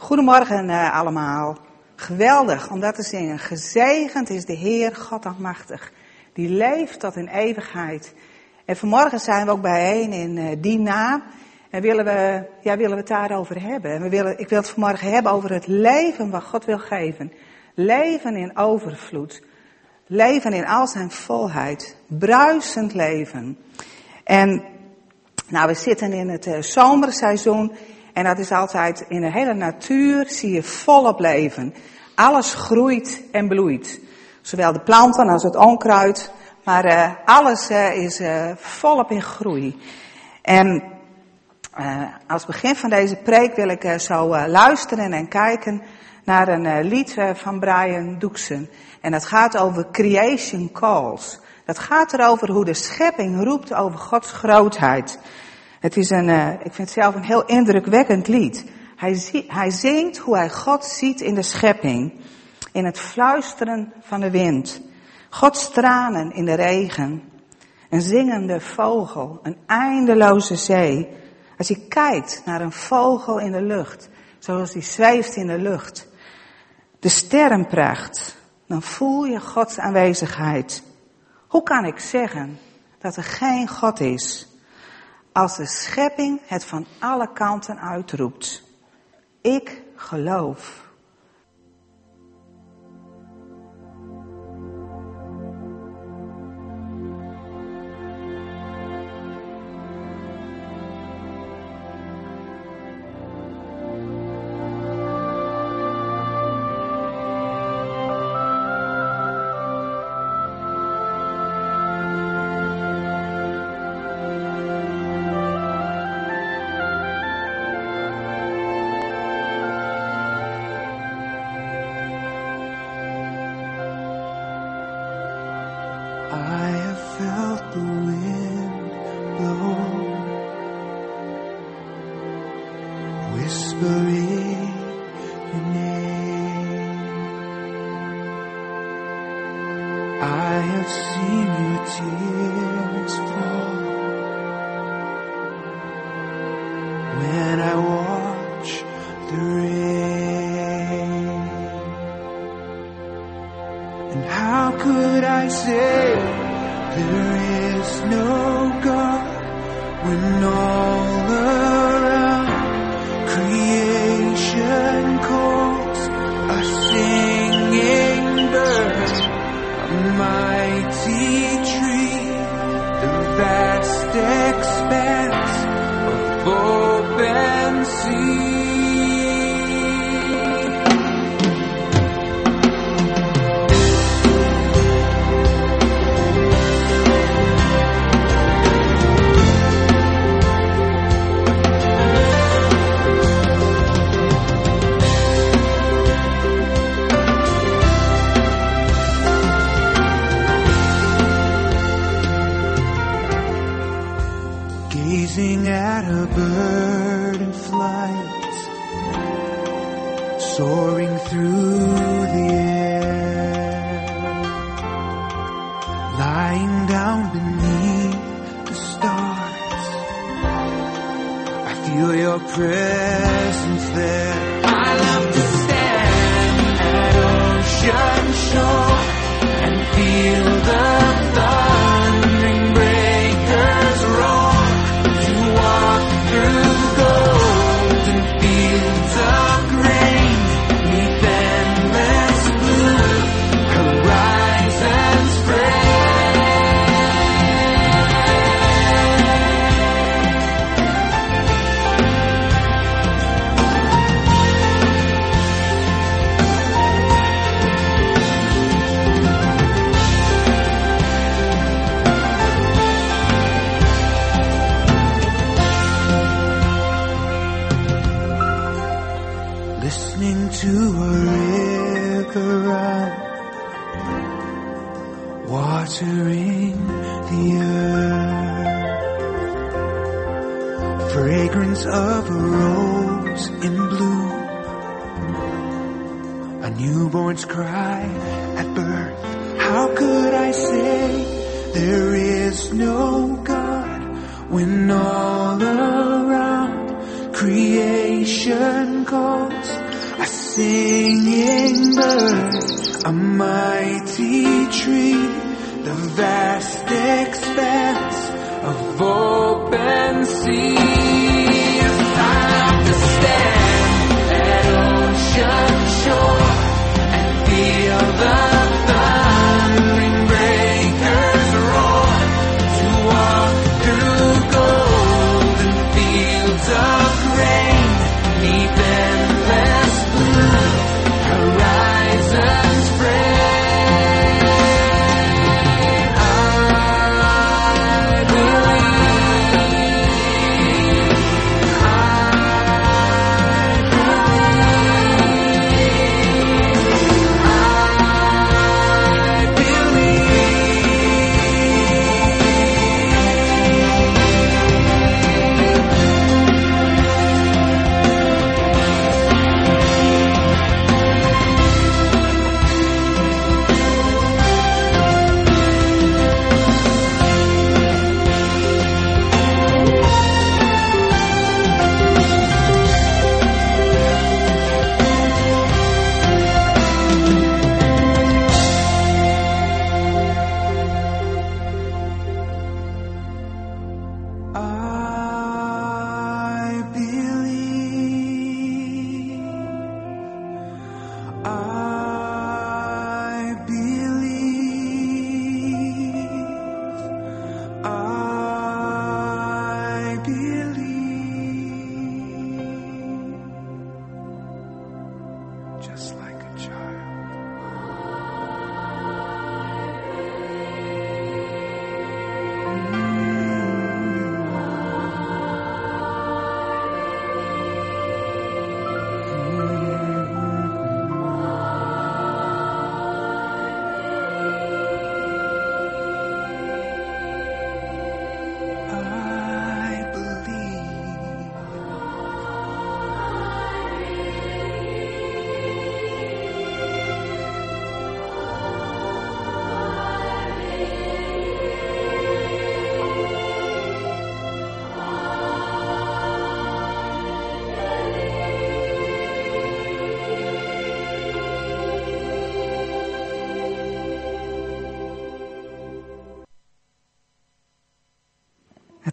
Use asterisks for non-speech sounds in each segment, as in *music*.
Goedemorgen uh, allemaal. Geweldig om dat te zingen. Gezegend is de Heer God Almachtig. Die leeft tot in eeuwigheid. En vanmorgen zijn we ook bijeen in uh, die naam. En willen we, ja, willen we het daarover hebben. En we willen, ik wil het vanmorgen hebben over het leven wat God wil geven. Leven in overvloed. Leven in al zijn volheid. Bruisend leven. En nou, we zitten in het uh, zomerseizoen. En dat is altijd in de hele natuur zie je volop leven. Alles groeit en bloeit. Zowel de planten als het onkruid. Maar uh, alles uh, is uh, volop in groei. En als begin van deze preek wil ik zo luisteren en kijken naar een lied van Brian Doeksen. En dat gaat over Creation Calls. Dat gaat erover hoe de schepping roept over Gods grootheid. Het is een, uh, ik vind het zelf een heel indrukwekkend lied. Hij, hij zingt hoe hij God ziet in de schepping. In het fluisteren van de wind. Gods tranen in de regen. Een zingende vogel. Een eindeloze zee. Als je kijkt naar een vogel in de lucht. Zoals die zweeft in de lucht. De sterrenpracht. Dan voel je Gods aanwezigheid. Hoe kan ik zeggen dat er geen God is? Als de schepping het van alle kanten uitroept. Ik geloof. when I watch the rain. And how could I say there is no God when all around creation calls a singing bird, a mighty tree? see. feel your presence there. I love to stand at ocean shore and feel the thought. Singing bird, a mighty tree, the vast expanse of open sea.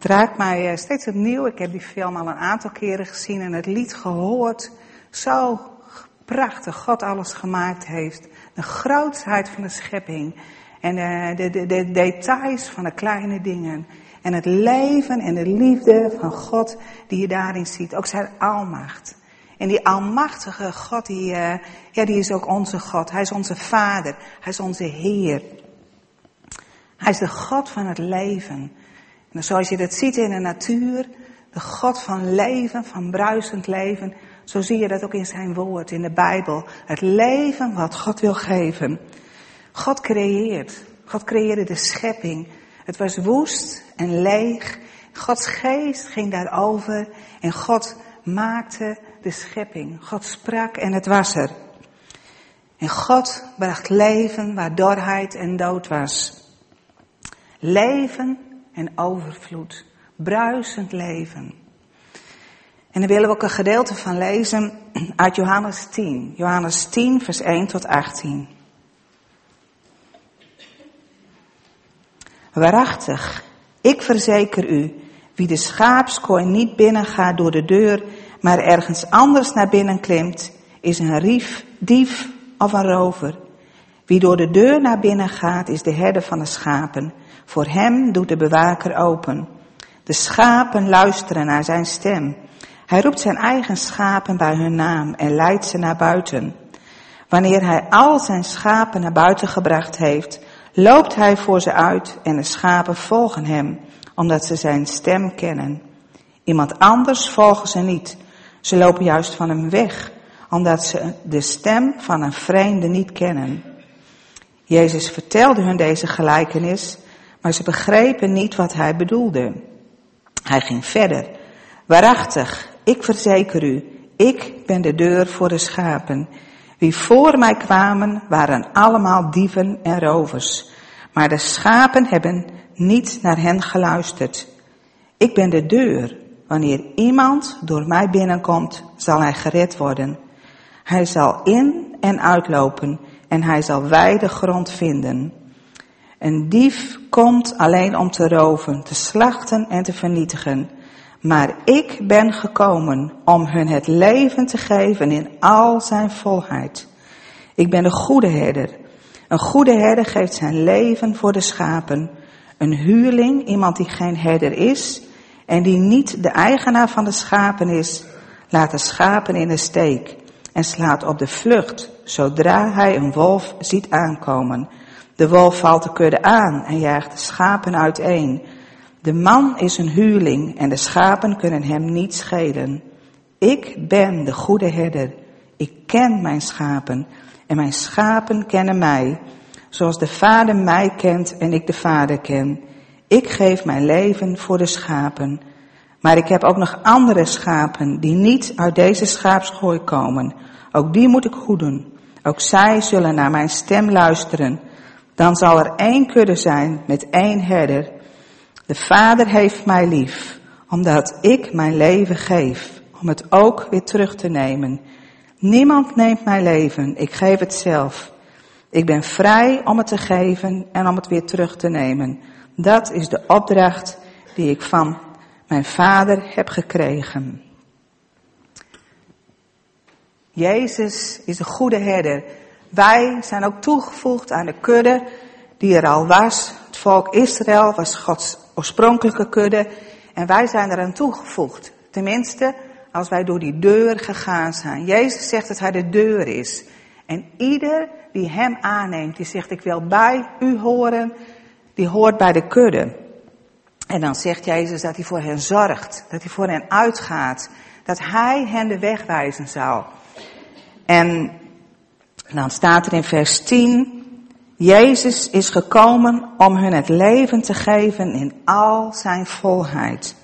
Het raakt mij eh, steeds opnieuw. Ik heb die film al een aantal keren gezien en het lied gehoord. Zo prachtig God alles gemaakt heeft. De grootheid van de schepping. En eh, de, de, de details van de kleine dingen. En het leven en de liefde van God die je daarin ziet. Ook zijn almacht. En die almachtige God, die, eh, ja, die is ook onze God. Hij is onze Vader. Hij is onze Heer. Hij is de God van het leven. En zoals je dat ziet in de natuur, de God van leven, van bruisend leven, zo zie je dat ook in zijn woord, in de Bijbel. Het leven wat God wil geven. God creëert. God creëerde de schepping. Het was woest en leeg. Gods geest ging daarover en God maakte de schepping. God sprak en het was er. En God bracht leven waar dorheid en dood was. Leven en overvloed. Bruisend leven. En daar willen we ook een gedeelte van lezen uit Johannes 10. Johannes 10, vers 1 tot 18. Waarachtig, ik verzeker u, wie de schaapskooi niet binnengaat door de deur, maar ergens anders naar binnen klimt, is een rief, dief of een rover. Wie door de deur naar binnen gaat, is de herder van de schapen. Voor hem doet de bewaker open. De schapen luisteren naar zijn stem. Hij roept zijn eigen schapen bij hun naam en leidt ze naar buiten. Wanneer hij al zijn schapen naar buiten gebracht heeft, loopt hij voor ze uit en de schapen volgen hem, omdat ze zijn stem kennen. Iemand anders volgen ze niet. Ze lopen juist van hem weg, omdat ze de stem van een vreemde niet kennen. Jezus vertelde hun deze gelijkenis, maar ze begrepen niet wat hij bedoelde. Hij ging verder. Waarachtig, ik verzeker u, ik ben de deur voor de schapen. Wie voor mij kwamen, waren allemaal dieven en rovers. Maar de schapen hebben niet naar hen geluisterd. Ik ben de deur. Wanneer iemand door mij binnenkomt, zal hij gered worden. Hij zal in en uitlopen en hij zal wijde grond vinden. Een dief komt alleen om te roven, te slachten en te vernietigen. Maar ik ben gekomen om hun het leven te geven in al zijn volheid. Ik ben de goede herder. Een goede herder geeft zijn leven voor de schapen. Een huurling, iemand die geen herder is en die niet de eigenaar van de schapen is, laat de schapen in de steek en slaat op de vlucht zodra hij een wolf ziet aankomen. De wolf valt de kudde aan en jaagt de schapen uiteen. De man is een huurling en de schapen kunnen hem niet schelen. Ik ben de goede herder. Ik ken mijn schapen en mijn schapen kennen mij, zoals de vader mij kent en ik de vader ken. Ik geef mijn leven voor de schapen. Maar ik heb ook nog andere schapen die niet uit deze schaapsgooi komen. Ook die moet ik goed doen. Ook zij zullen naar mijn stem luisteren. Dan zal er één kudde zijn met één herder. De Vader heeft mij lief, omdat ik mijn leven geef, om het ook weer terug te nemen. Niemand neemt mijn leven, ik geef het zelf. Ik ben vrij om het te geven en om het weer terug te nemen. Dat is de opdracht die ik van mijn vader heb gekregen. Jezus is de goede herder. Wij zijn ook toegevoegd aan de kudde die er al was. Het volk Israël was Gods oorspronkelijke kudde en wij zijn eraan toegevoegd. Tenminste, als wij door die deur gegaan zijn. Jezus zegt dat hij de deur is. En ieder die hem aanneemt, die zegt ik wil bij u horen, die hoort bij de kudde. En dan zegt Jezus dat hij voor hen zorgt, dat hij voor hen uitgaat, dat hij hen de weg wijzen zal. En dan staat er in vers 10, Jezus is gekomen om hun het leven te geven in al zijn volheid.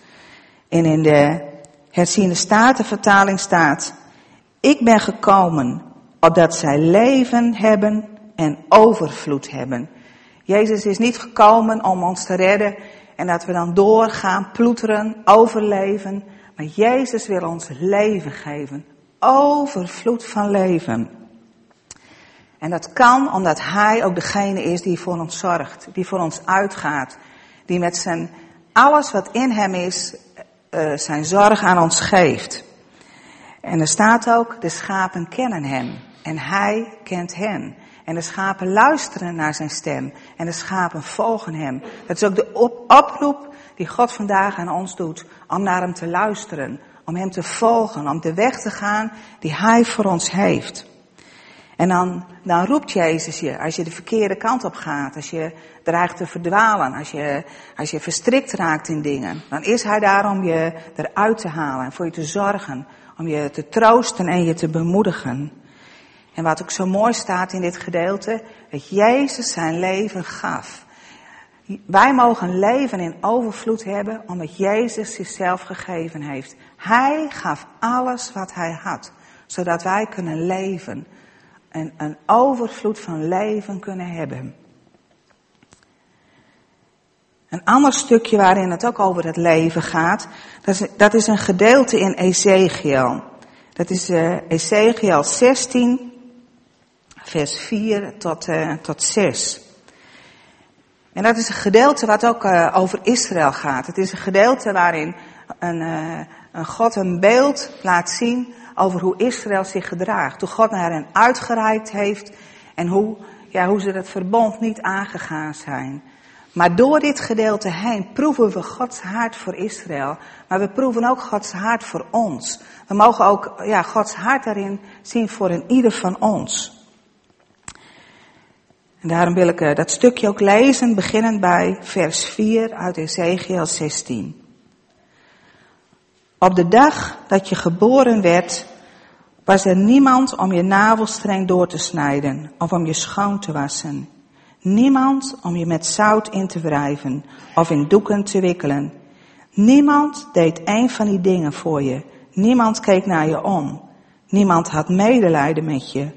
En in de herziende statenvertaling staat, ik ben gekomen opdat zij leven hebben en overvloed hebben. Jezus is niet gekomen om ons te redden en dat we dan doorgaan, ploeteren, overleven. Maar Jezus wil ons leven geven. Overvloed van leven. En dat kan omdat Hij ook degene is die voor ons zorgt, die voor ons uitgaat, die met zijn alles wat in Hem is, uh, zijn zorg aan ons geeft. En er staat ook, de schapen kennen Hem en Hij kent hen. En de schapen luisteren naar zijn stem. En de schapen volgen hem. Dat is ook de op oproep die God vandaag aan ons doet. Om naar hem te luisteren. Om hem te volgen. Om de weg te gaan die hij voor ons heeft. En dan, dan roept Jezus je, als je de verkeerde kant op gaat, als je dreigt te verdwalen, als je, als je verstrikt raakt in dingen, dan is Hij daar om je eruit te halen en voor je te zorgen, om je te troosten en je te bemoedigen. En wat ook zo mooi staat in dit gedeelte, dat Jezus zijn leven gaf. Wij mogen leven in overvloed hebben omdat Jezus zichzelf gegeven heeft. Hij gaf alles wat hij had, zodat wij kunnen leven. En een overvloed van leven kunnen hebben. Een ander stukje waarin het ook over het leven gaat, dat is, dat is een gedeelte in Ezekiel. Dat is uh, Ezekiel 16, vers 4 tot, uh, tot 6. En dat is een gedeelte wat ook uh, over Israël gaat. Het is een gedeelte waarin een, een God een beeld laat zien over hoe Israël zich gedraagt. Hoe God naar hen uitgereikt heeft en hoe, ja, hoe ze dat verbond niet aangegaan zijn. Maar door dit gedeelte heen proeven we Gods hart voor Israël. Maar we proeven ook Gods hart voor ons. We mogen ook ja, Gods hart daarin zien voor een ieder van ons. En daarom wil ik uh, dat stukje ook lezen, beginnend bij vers 4 uit Ezekiel 16. Op de dag dat je geboren werd, was er niemand om je navelstreng door te snijden of om je schoon te wassen. Niemand om je met zout in te wrijven of in doeken te wikkelen. Niemand deed een van die dingen voor je. Niemand keek naar je om. Niemand had medelijden met je.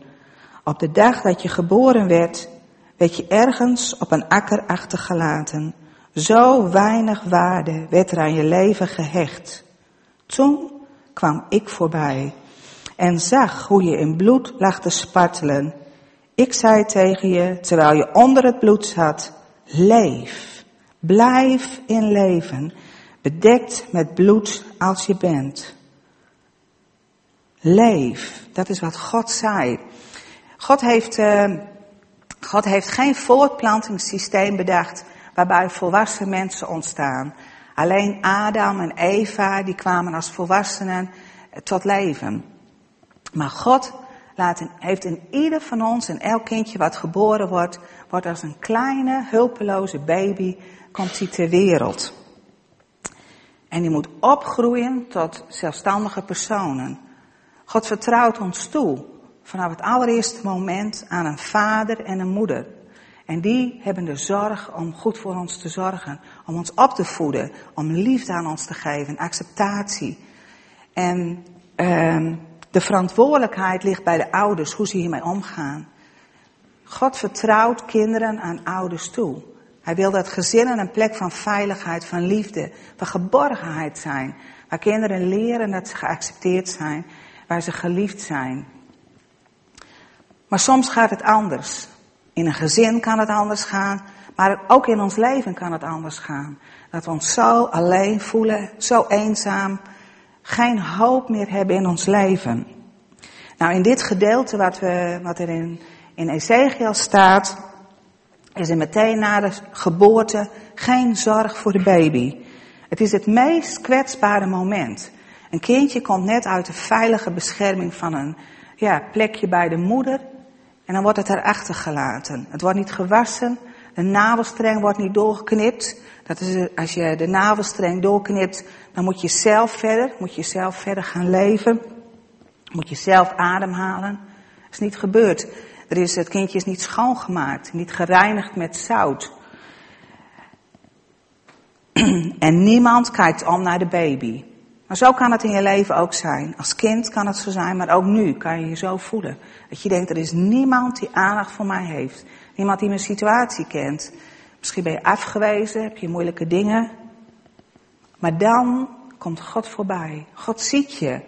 Op de dag dat je geboren werd, werd je ergens op een akker achtergelaten. Zo weinig waarde werd er aan je leven gehecht. Toen kwam ik voorbij. en zag hoe je in bloed lag te spartelen. Ik zei tegen je, terwijl je onder het bloed zat, leef, blijf in leven, bedekt met bloed als je bent. Leef, dat is wat God zei. God heeft, uh, God heeft geen voortplantingssysteem bedacht waarbij volwassen mensen ontstaan. Alleen Adam en Eva, die kwamen als volwassenen tot leven. Maar God laat heeft in ieder van ons, en elk kindje wat geboren wordt, wordt als een kleine, hulpeloze baby, komt hij ter wereld. En die moet opgroeien tot zelfstandige personen. God vertrouwt ons toe, vanaf het allereerste moment, aan een vader en een moeder. En die hebben de zorg om goed voor ons te zorgen, om ons op te voeden, om liefde aan ons te geven, acceptatie. En uh, de verantwoordelijkheid ligt bij de ouders, hoe ze hiermee omgaan. God vertrouwt kinderen aan ouders toe. Hij wil dat gezinnen een plek van veiligheid, van liefde, van geborgenheid zijn. Waar kinderen leren dat ze geaccepteerd zijn, waar ze geliefd zijn. Maar soms gaat het anders. In een gezin kan het anders gaan, maar ook in ons leven kan het anders gaan. Dat we ons zo alleen voelen, zo eenzaam, geen hoop meer hebben in ons leven. Nou, in dit gedeelte wat, we, wat er in, in Ezekiel staat, is er meteen na de geboorte geen zorg voor de baby. Het is het meest kwetsbare moment. Een kindje komt net uit de veilige bescherming van een ja, plekje bij de moeder en dan wordt het erachter gelaten. Het wordt niet gewassen, de navelstreng wordt niet doorgeknipt. Dat is, als je de navelstreng doorknipt, dan moet je zelf verder, moet je zelf verder gaan leven. Moet je zelf ademhalen. Dat is niet gebeurd. Er is, het kindje is niet schoongemaakt, niet gereinigd met zout. *clears throat* En niemand kijkt om naar de baby. Maar zo kan het in je leven ook zijn. Als kind kan het zo zijn, maar ook nu kan je je zo voelen. Dat je denkt, er is niemand die aandacht voor mij heeft. Niemand die mijn situatie kent. Misschien ben je afgewezen, heb je moeilijke dingen. Maar dan komt God voorbij. God ziet je.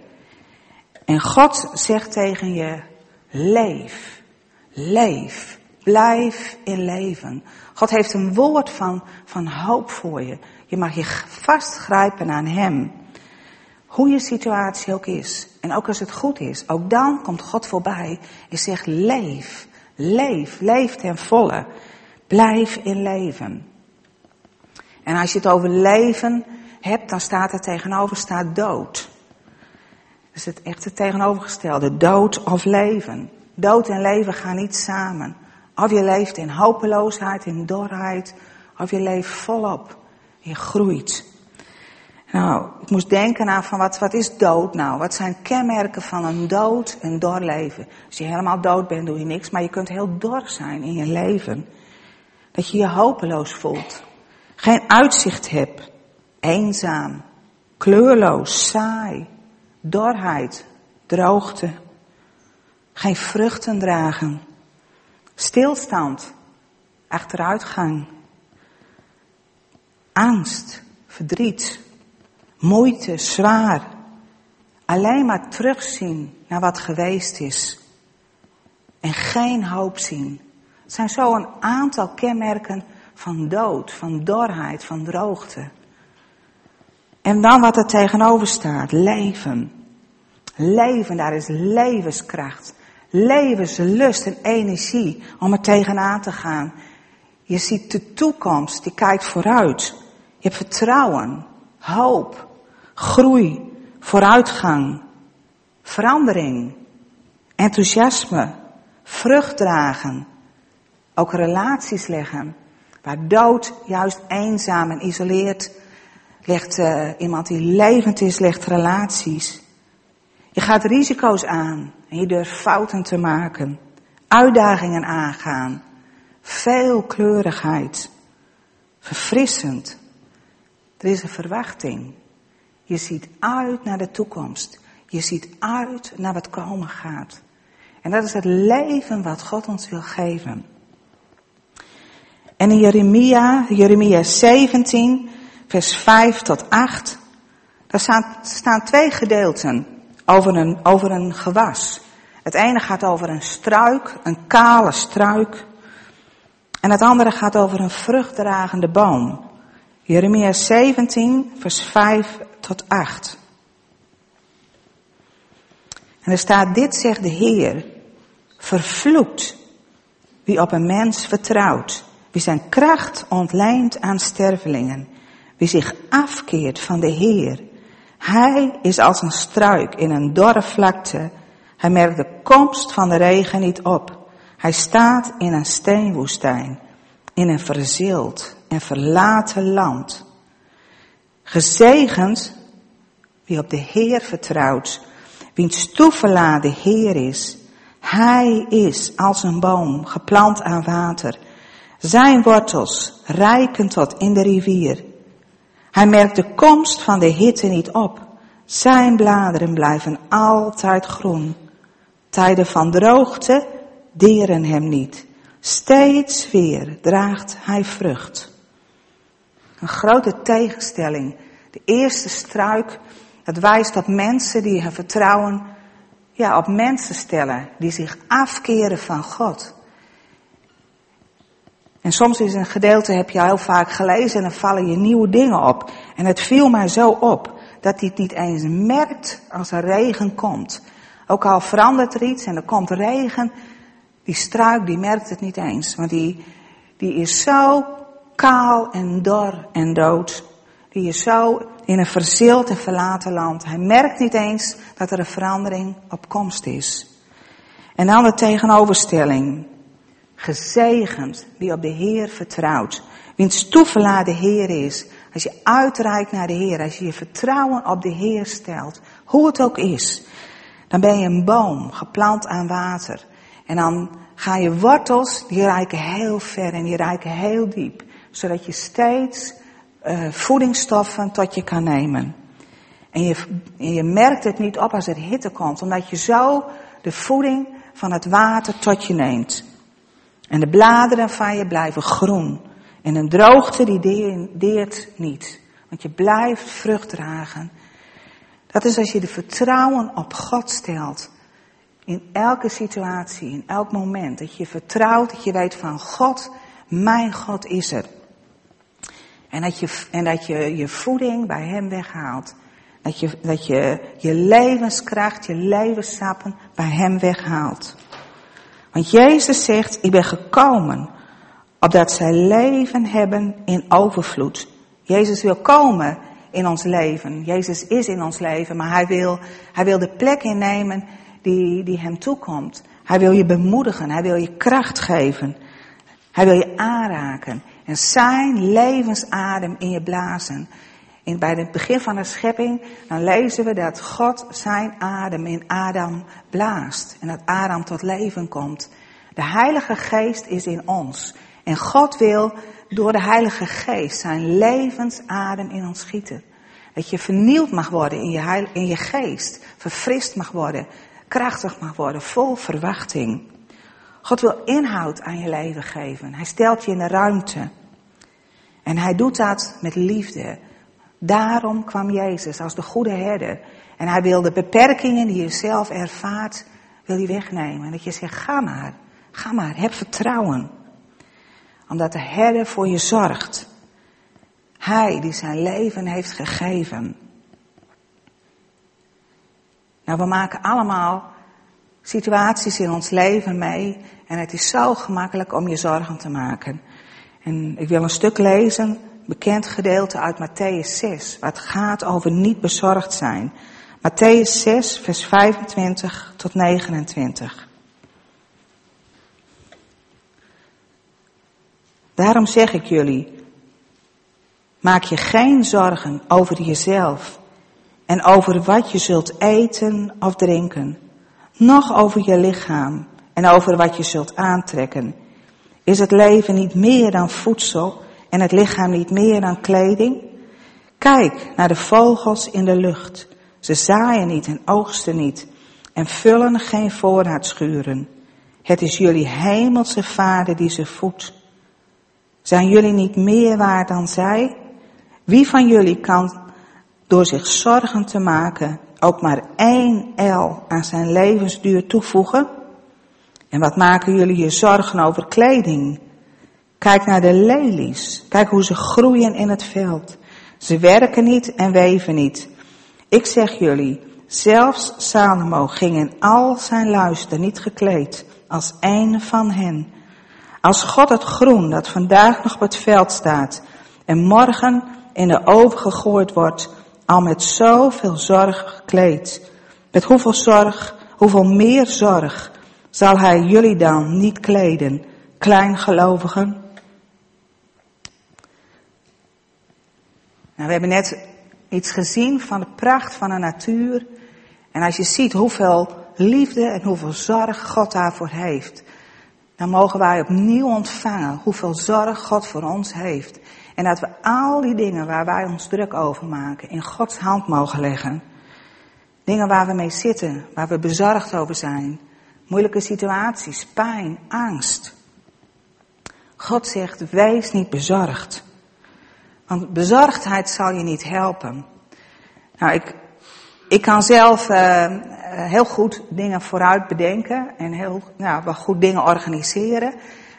En God zegt tegen je, leef, leef, blijf in leven. God heeft een woord van, van hoop voor je. Je mag je vastgrijpen aan Hem. Hoe je situatie ook is. En ook als het goed is. Ook dan komt God voorbij en zegt leef. Leef. Leef ten volle. Blijf in leven. En als je het over leven hebt, dan staat er tegenover staat dood. Dus het echte tegenovergestelde. Dood of leven. Dood en leven gaan niet samen. Of je leeft in hopeloosheid, in dorheid. Of je leeft volop. Je groeit. Nou, ik moest denken aan van wat, wat is dood nou? Wat zijn kenmerken van een dood en doorleven? Als je helemaal dood bent, doe je niks, maar je kunt heel dor zijn in je leven. Dat je je hopeloos voelt. Geen uitzicht hebt. Eenzaam. Kleurloos. Saai. Dorheid. Droogte. Geen vruchten dragen. Stilstand. Achteruitgang. Angst. Verdriet moeite, zwaar. Alleen maar terugzien naar wat geweest is. En geen hoop zien. Het zijn zo een aantal kenmerken van dood, van dorheid, van droogte. En dan wat er tegenover staat, leven. Leven, daar is levenskracht. Levenslust en energie om er tegenaan te gaan. Je ziet de toekomst, die kijkt vooruit. Je hebt vertrouwen, hoop groei, vooruitgang, verandering, enthousiasme, vrucht dragen, ook relaties leggen. Waar dood juist eenzaam en isoleerd legt uh, iemand die levend is, legt relaties. Je gaat risico's aan en je durft fouten te maken, uitdagingen aangaan, veel kleurigheid, verfrissend. Er is een verwachting. Je ziet uit naar de toekomst. Je ziet uit naar wat komen gaat. En dat is het leven wat God ons wil geven. En in Jeremia, Jeremia 17, vers 5 tot 8, daar staan, twee gedeelten over een, over een gewas. Het ene gaat over een struik, een kale struik. En het andere gaat over een vruchtdragende boom. Jeremia 17, vers 5 tot 8. En er staat, dit zegt de Heer, vervloekt wie op een mens vertrouwt, wie zijn kracht ontlijnt aan stervelingen, wie zich afkeert van de Heer. Hij is als een struik in een dorre vlakte. Hij merkt de komst van de regen niet op. Hij staat in een steenwoestijn, in een verzild en verlaten land. Gezegend wie op de Heer vertrouwt, wiens toeverlaat de Heer is. Hij is als een boom geplant aan water. Zijn wortels reiken tot in de rivier. Hij merkt de komst van de hitte niet op. Zijn bladeren blijven altijd groen. Tijden van droogte deren hem niet. Steeds weer draagt hij vrucht. Een grote tegenstelling. De eerste struik, dat wijst op mensen die hun vertrouwen ja, op mensen stellen, die zich afkeren van God. En soms is een gedeelte, heb je heel vaak gelezen, en dan vallen je nieuwe dingen op. En het viel mij zo op, dat hij het niet eens merkt als er regen komt. Ook al verandert er iets en er komt regen, die struik die merkt het niet eens. Want die, die is zo kaal en dor en dood. Die is zo in een verzild en verlaten land. Hij merkt niet eens dat er een verandering op komst is. En dan de tegenoverstelling. Gezegend wie op de Heer vertrouwt. Wiens toeverlaat de Heer is. Als je uitreikt naar de Heer. Als je je vertrouwen op de Heer stelt. Hoe het ook is. Dan ben je een boom geplant aan water. En dan gaan je wortels, die reiken heel ver en die reiken heel diep. Zodat je steeds uh, voedingsstoffen tot je kan nemen. En je, je merkt het niet op als er hitte komt. Omdat je zo de voeding van het water tot je neemt. En de bladeren van je blijven groen. En een droogte die deert niet. Want je blijft vrucht dragen. Dat is als je de vertrouwen op God stelt. In elke situatie, in elk moment. Dat je vertrouwt, dat je weet van God, mijn God is er. En dat je en dat je, je voeding bij Hem weghaalt. Dat je, dat je je levenskracht, je levenssappen bij Hem weghaalt. Want Jezus zegt, ik ben gekomen opdat zij leven hebben in overvloed. Jezus wil komen in ons leven. Jezus is in ons leven, maar hij wil, hij wil de plek innemen die, die hem toekomt. Hij wil je bemoedigen, hij wil je kracht geven. Hij wil je aanraken en zijn levensadem in je blazen. En bij het begin van de schepping, dan lezen we dat God zijn adem in Adam blaast. En dat Adam tot leven komt. De Heilige Geest is in ons. En God wil door de Heilige Geest zijn levensadem in ons schieten. Dat je vernieuwd mag worden in je, in je geest. Verfrist mag worden. Krachtig mag worden. Vol verwachting. God wil inhoud aan je leven geven. Hij stelt je in de ruimte. En hij doet dat met liefde. Daarom kwam Jezus als de goede herder. En hij wil de beperkingen die je zelf ervaart, wil hij wegnemen. En dat je zegt, ga maar, ga maar, heb vertrouwen. Omdat de herder voor je zorgt. Hij die zijn leven heeft gegeven. Nou, we maken allemaal situaties in ons leven mee. En het is zo gemakkelijk om je zorgen te maken. En ik wil een stuk lezen, bekend gedeelte uit Matthäus 6, wat gaat over niet bezorgd zijn. Matthäus 6, vers 25 tot 29. Daarom zeg ik jullie, maak je geen zorgen over jezelf en over wat je zult eten of drinken, noch over je lichaam en over wat je zult aantrekken. Is het leven niet meer dan voedsel en het lichaam niet meer dan kleding? Kijk naar de vogels in de lucht. Ze zaaien niet en oogsten niet en vullen geen voorraadschuren. Het is jullie hemelse vader die ze voedt. Zijn jullie niet meer waard dan zij? Wie van jullie kan door zich zorgen te maken ook maar één el aan zijn levensduur toevoegen? En wat maken jullie je zorgen over kleding? Kijk naar de lelies. Kijk hoe ze groeien in het veld. Ze werken niet en weven niet. Ik zeg jullie, zelfs Salomo ging in al zijn luister niet gekleed als een van hen. Als God het groen dat vandaag nog op het veld staat en morgen in de oven gegooid wordt, al met zoveel zorg gekleed. Met hoeveel zorg, hoeveel meer zorg zal hij jullie dan niet kleden, kleingelovigen? Nou, we hebben net iets gezien van de pracht van de natuur. En als je ziet hoeveel liefde en hoeveel zorg God daarvoor heeft, dan mogen wij opnieuw ontvangen hoeveel zorg God voor ons heeft. En dat we al die dingen waar wij ons druk over maken, in Gods hand mogen leggen. Dingen waar we mee zitten, waar we bezorgd over zijn. Moeilijke situaties, pijn, angst. God zegt, wees niet bezorgd. Want bezorgdheid zal je niet helpen. Nou, ik, ik kan zelf uh, heel goed dingen vooruit bedenken en heel nou, wel goed dingen organiseren.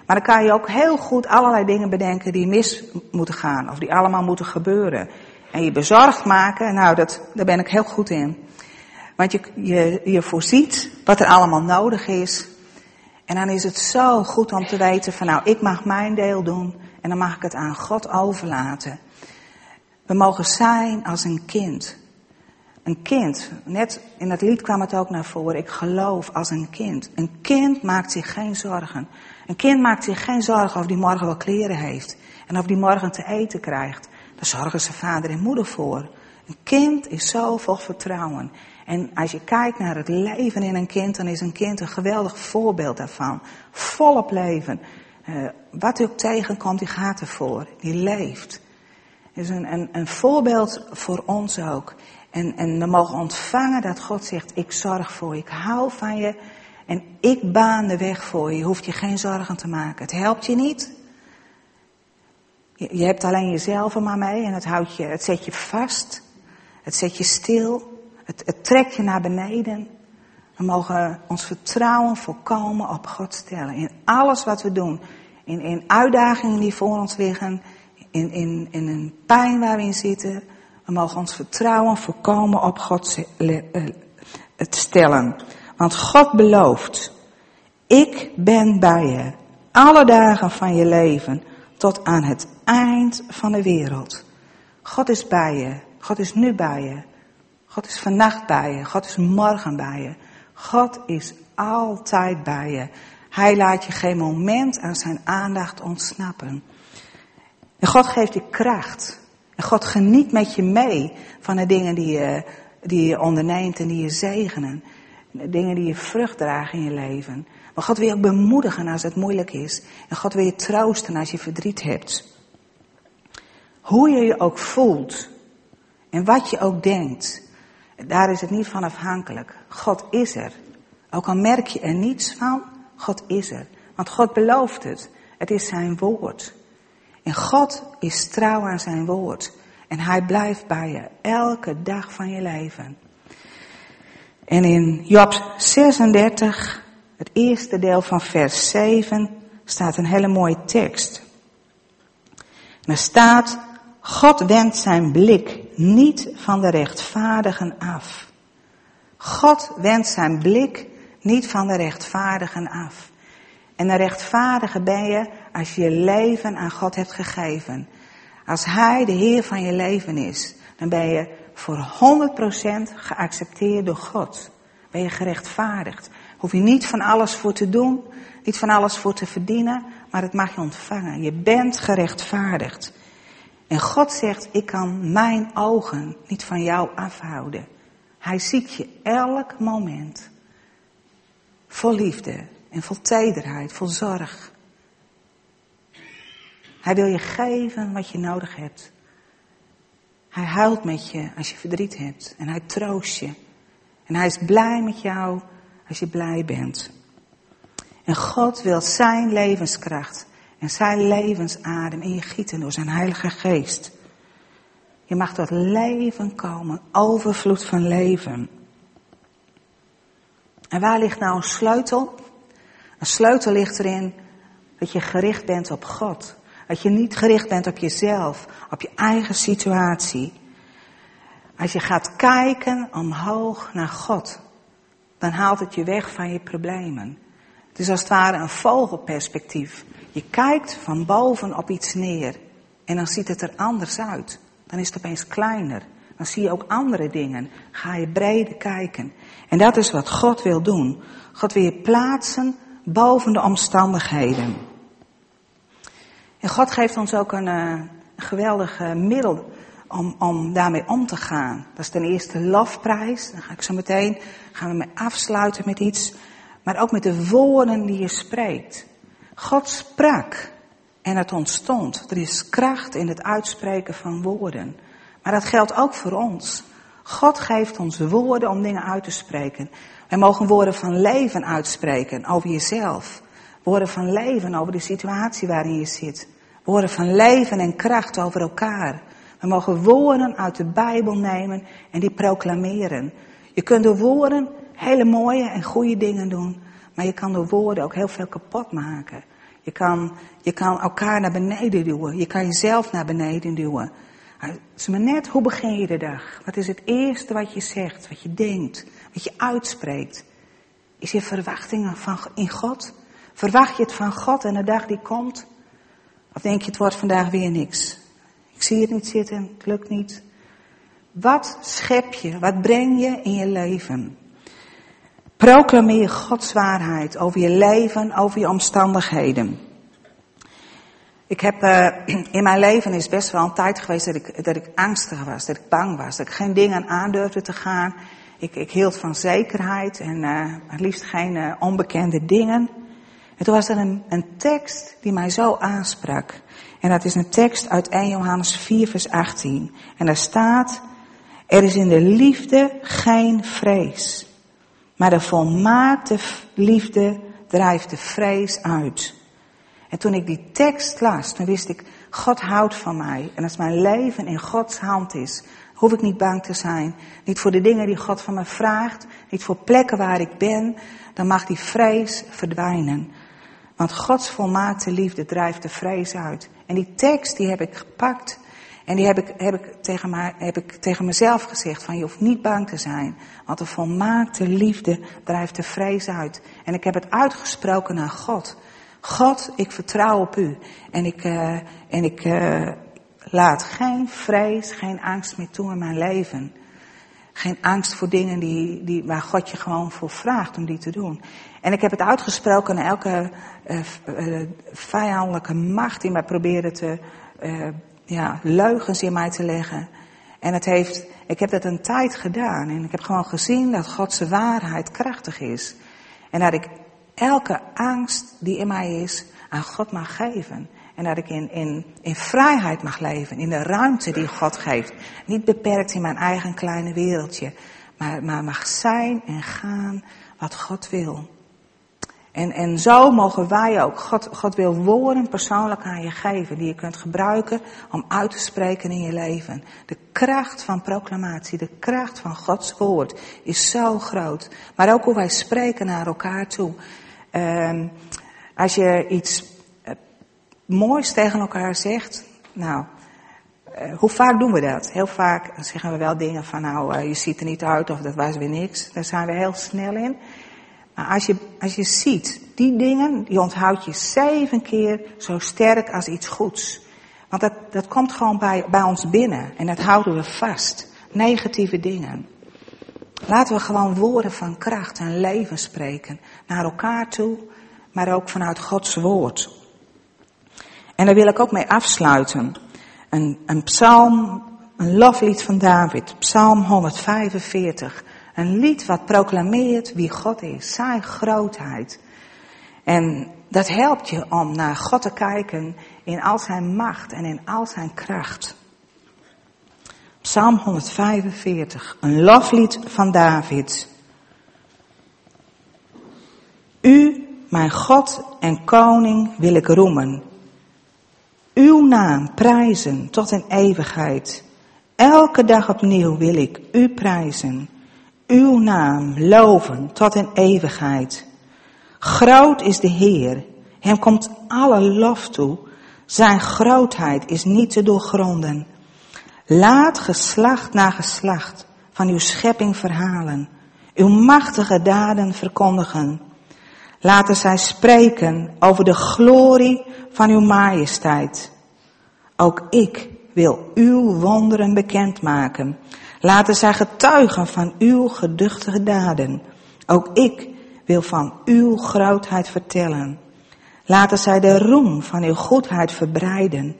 Maar dan kan je ook heel goed allerlei dingen bedenken die mis moeten gaan of die allemaal moeten gebeuren. En je bezorgd maken, nou, dat, daar ben ik heel goed in. Want je, je, je voorziet wat er allemaal nodig is. En dan is het zo goed om te weten van nou, ik mag mijn deel doen en dan mag ik het aan God overlaten. We mogen zijn als een kind. Een kind, net in dat lied kwam het ook naar voren, ik geloof als een kind. Een kind maakt zich geen zorgen. Een kind maakt zich geen zorgen of die morgen wel kleren heeft. En of die morgen te eten krijgt. Daar zorgen zijn vader en moeder voor. Een kind is zo vol vertrouwen. En als je kijkt naar het leven in een kind, dan is een kind een geweldig voorbeeld daarvan. Volop leven. Uh, wat hij ook tegenkomt, die gaat ervoor. Die leeft. is een, een, een voorbeeld voor ons ook. En, en we mogen ontvangen dat God zegt, ik zorg voor je, ik hou van je. En ik baan de weg voor je. Je hoeft je geen zorgen te maken. Het helpt je niet. Je, hebt alleen jezelf er maar mee en het, houdt je, het zet je vast. Het zet je stil. Het, het trekt je naar beneden. We mogen ons vertrouwen volkomen op God stellen. In alles wat we doen. In, in uitdagingen die voor ons liggen. In, in, in een pijn waar we in zitten. We mogen ons vertrouwen volkomen op God stellen. Want God belooft, ik ben bij je alle dagen van je leven tot aan het eind van de wereld. God is bij je. God is nu bij je. God is vannacht bij je. God is morgen bij je. God is altijd bij je. Hij laat je geen moment aan zijn aandacht ontsnappen. En God geeft je kracht. En God geniet met je mee van de dingen die je, die je onderneemt en die je zegenen. Dingen die je vrucht dragen in je leven. Maar God wil je ook bemoedigen als het moeilijk is. En God wil je troosten als je verdriet hebt. Hoe je je ook voelt. En wat je ook denkt. Daar is het niet van afhankelijk. God is er. Ook al merk je er niets van, God is er. Want God belooft het. Het is zijn woord. En God is trouw aan zijn woord. En hij blijft bij je elke dag van je leven. En in Job 36, het eerste deel van vers 7, staat een hele mooie tekst. Er staat, God wendt zijn blik niet van de rechtvaardigen af. God wendt zijn blik niet van de rechtvaardigen af. En een rechtvaardige ben je als je je leven aan God hebt gegeven. Als Hij de Heer van je leven is, dan ben je voor 100% geaccepteerd door God. Ben je gerechtvaardigd. Hoef je niet van alles voor te doen, niet van alles voor te verdienen, maar het mag je ontvangen. Je bent gerechtvaardigd. En God zegt, ik kan mijn ogen niet van jou afhouden. Hij ziet je elk moment. Vol liefde en vol tederheid, vol zorg. Hij wil je geven wat je nodig hebt. Hij huilt met je als je verdriet hebt. En hij troost je. En hij is blij met jou als je blij bent. En God wil zijn levenskracht en zijn levensadem in je gieten door zijn Heilige Geest. Je mag tot leven komen, overvloed van leven. En waar ligt nou een sleutel? Een sleutel ligt erin dat je gericht bent op God. Dat je niet gericht bent op jezelf, op je eigen situatie. Als je gaat kijken omhoog naar God, dan haalt het je weg van je problemen. Het is als het ware een vogelperspectief. Je kijkt van boven op iets neer en dan ziet het er anders uit. Dan is het opeens kleiner. Dan zie je ook andere dingen. Ga je breder kijken. En dat is wat God wil doen. God wil je plaatsen boven de omstandigheden. En God geeft ons ook een uh, geweldig uh, middel om, om daarmee om te gaan. Dat is ten eerste lofprijs. Dan ga ik zo meteen gaan we mee afsluiten met iets. Maar ook met de woorden die je spreekt. God sprak en het ontstond. Er is kracht in het uitspreken van woorden. Maar dat geldt ook voor ons. God geeft ons woorden om dingen uit te spreken. Wij mogen woorden van leven uitspreken over jezelf. Woorden van leven over de situatie waarin je zit. Woorden van leven en kracht over elkaar. We mogen woorden uit de Bijbel nemen en die proclameren. Je kunt door woorden hele mooie en goede dingen doen. Maar je kan door woorden ook heel veel kapot maken. Je kan, je kan elkaar naar beneden duwen. Je kan jezelf naar beneden duwen. Het is maar net hoe begin je de dag. Wat is het eerste wat je zegt, wat je denkt, wat je uitspreekt? Is je verwachtingen van, in God? Verwacht je het van God en de dag die komt? Of denk je het wordt vandaag weer niks? Ik zie het niet zitten, het lukt niet. Wat schep je, wat breng je in je leven? Proclameer Gods waarheid over je leven, over je omstandigheden. Ik heb, uh, *clears throat* in mijn leven is best wel een tijd geweest dat ik, dat ik angstig was, dat ik bang was, dat ik geen dingen aandurfde te gaan. Ik, ik hield van zekerheid en uh, het liefst geen uh, onbekende dingen. En toen was er een, een tekst die mij zo aansprak. En dat is een tekst uit 1 Johannes 4 vers 18. En daar staat, er is in de liefde geen vrees. Maar de volmaakte liefde drijft de vrees uit. En toen ik die tekst las, toen wist ik, God houdt van mij. En als mijn leven in Gods hand is, hoef ik niet bang te zijn. Niet voor de dingen die God van me vraagt, niet voor plekken waar ik ben. Dan mag die vrees verdwijnen. Want Gods volmaakte liefde drijft de vrees uit. En die tekst die heb ik gepakt. En die heb ik, heb ik, tegen, mij, heb ik tegen mezelf gezegd van je hoeft niet bang te zijn. Want de volmaakte liefde drijft de vrees uit. En ik heb het uitgesproken naar God. God, ik vertrouw op u. En ik, uh, en ik uh, laat geen vrees, geen angst meer toe in mijn leven. Geen angst voor dingen die, die, waar God je gewoon voor vraagt om die te doen. En ik heb het uitgesproken naar elke uh, vijandelijke macht die mij probeerde te, ja, leugens in mij te leggen. En het heeft, ik heb dat een tijd gedaan. En ik heb gewoon gezien dat Gods waarheid krachtig is. En dat ik elke angst die in mij is aan God mag geven. En dat ik in, in, in vrijheid mag leven, in de ruimte die God geeft. Niet beperkt in mijn eigen kleine wereldje, maar, maar mag zijn en gaan wat God wil. En, en zo mogen wij ook, God, God wil woorden persoonlijk aan je geven, die je kunt gebruiken om uit te spreken in je leven. De kracht van proclamatie, de kracht van Gods woord is zo groot. Maar ook hoe wij spreken naar elkaar toe. Um, als je iets moois tegen elkaar zegt, nou, uh, hoe vaak doen we dat? Heel vaak zeggen we wel dingen van, nou, uh, je ziet er niet uit of dat was weer niks. Daar zijn we heel snel in. Maar als je, als je ziet, die dingen, die onthoud je zeven keer zo sterk als iets goeds. Want dat, dat komt gewoon bij, bij ons binnen en dat houden we vast. Negatieve dingen. Laten we gewoon woorden van kracht en leven spreken. Naar elkaar toe, maar ook vanuit Gods woord. En daar wil ik ook mee afsluiten. Een, een psalm, een loflied van David, psalm 145. Een lied wat proclameert wie God is, zijn grootheid. En dat helpt je om naar God te kijken in al zijn macht en in al zijn kracht. Psalm 145, een loflied van David. U, mijn God en koning, wil ik roemen. Uw naam prijzen tot in eeuwigheid. Elke dag opnieuw wil ik u prijzen, uw naam loven tot in eeuwigheid. Groot is de Heer, hem komt alle lof toe. Zijn grootheid is niet te doorgronden. Laat geslacht na geslacht van uw schepping verhalen, uw machtige daden verkondigen. Laten zij spreken over de glorie van uw majesteit. Ook ik wil uw wonderen bekendmaken. Laten zij getuigen van uw geduchtige daden. Ook ik wil van uw grootheid vertellen. Laten zij de roem van uw goedheid verbreiden.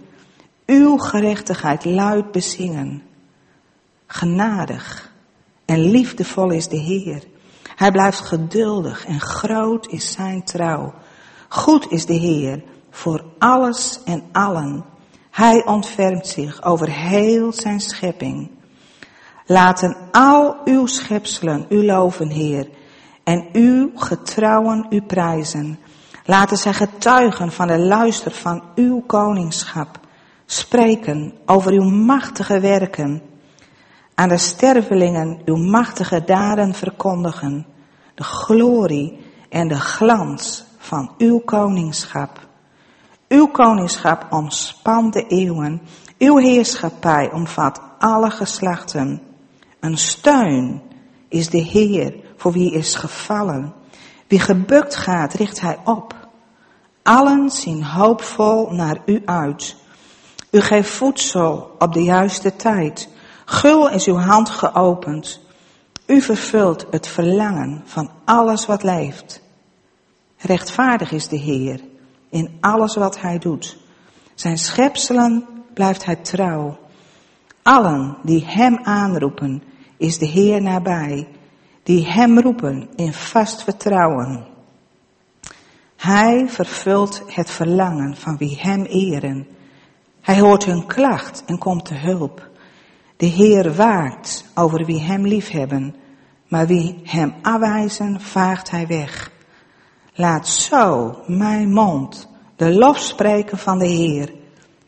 Uw gerechtigheid luid bezingen. Genadig en liefdevol is de Heer. Hij blijft geduldig en groot is zijn trouw. Goed is de Heer voor alles en allen. Hij ontfermt zich over heel zijn schepping. Laten al uw schepselen u loven, Heer, en uw getrouwen u prijzen. Laten zij getuigen van de luister van uw koningschap, spreken over uw machtige werken, aan de stervelingen uw machtige daden verkondigen, de glorie en de glans van uw koningschap. Uw koningschap omspant de eeuwen, uw heerschappij omvat alle geslachten. Een steun is de Heer voor wie is gevallen. Wie gebukt gaat, richt hij op. Allen zien hoopvol naar u uit. U geeft voedsel op de juiste tijd. Gul is uw hand geopend. U vervult het verlangen van alles wat leeft. Rechtvaardig is de Heer in alles wat hij doet. Zijn schepselen blijft hij trouw. Allen die hem aanroepen, is de Heer nabij, die hem roepen in vast vertrouwen. Hij vervult het verlangen van wie hem eren. Hij hoort hun klacht en komt te hulp. De Heer waakt over wie hem liefhebben, maar wie hem afwijzen, vaagt hij weg. Laat zo mijn mond de lof spreken van de Heer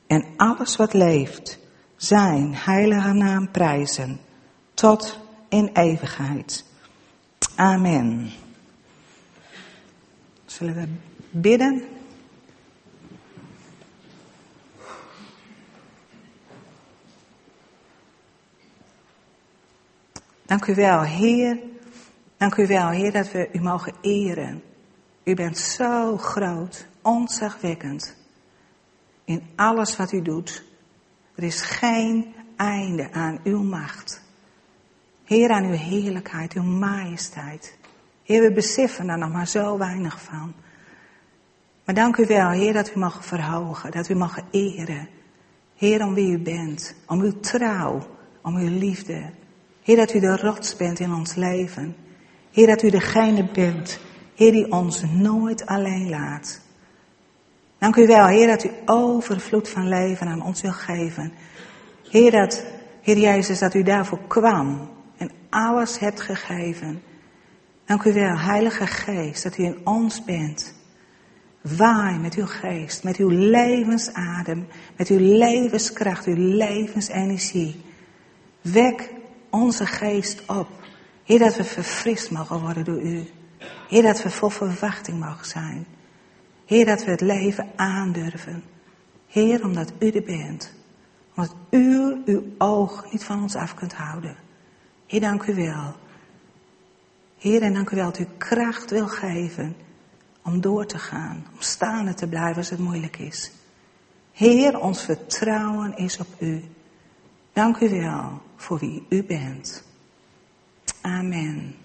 en alles wat leeft, zijn heilige naam prijzen tot in eeuwigheid. Amen. Zullen we bidden? Dank u wel, Heer. Dank u wel, Heer, dat we u mogen eren. U bent zo groot, ontzagwekkend in alles wat u doet. Er is geen einde aan uw macht. Heer, aan uw heerlijkheid, uw majesteit. Heer, we beseffen daar nog maar zo weinig van. Maar dank u wel, Heer, dat u mag verhogen, dat u mag eren. Heer, om wie u bent, om uw trouw, om uw liefde. Heer, dat u de rots bent in ons leven. Heer, dat u degene bent Heer die ons nooit alleen laat. Dank u wel, Heer, dat u overvloed van leven aan ons wil geven. Heer, dat, Heer Jezus, dat u daarvoor kwam en alles hebt gegeven. Dank u wel, Heilige Geest, dat u in ons bent. Waai met uw geest, met uw levensadem, met uw levenskracht, uw levensenergie. Wek onze geest op. Heer, dat we verfrist mogen worden door u. Heer, dat we vol verwachting mogen zijn. Heer, dat we het leven aandurven. Heer, omdat u er bent. Omdat u uw oog niet van ons af kunt houden. Heer, dank u wel. Heer, en dank u wel dat u kracht wil geven om door te gaan. Om staande te blijven als het moeilijk is. Heer, ons vertrouwen is op u. Dank u wel voor wie u bent. Amen.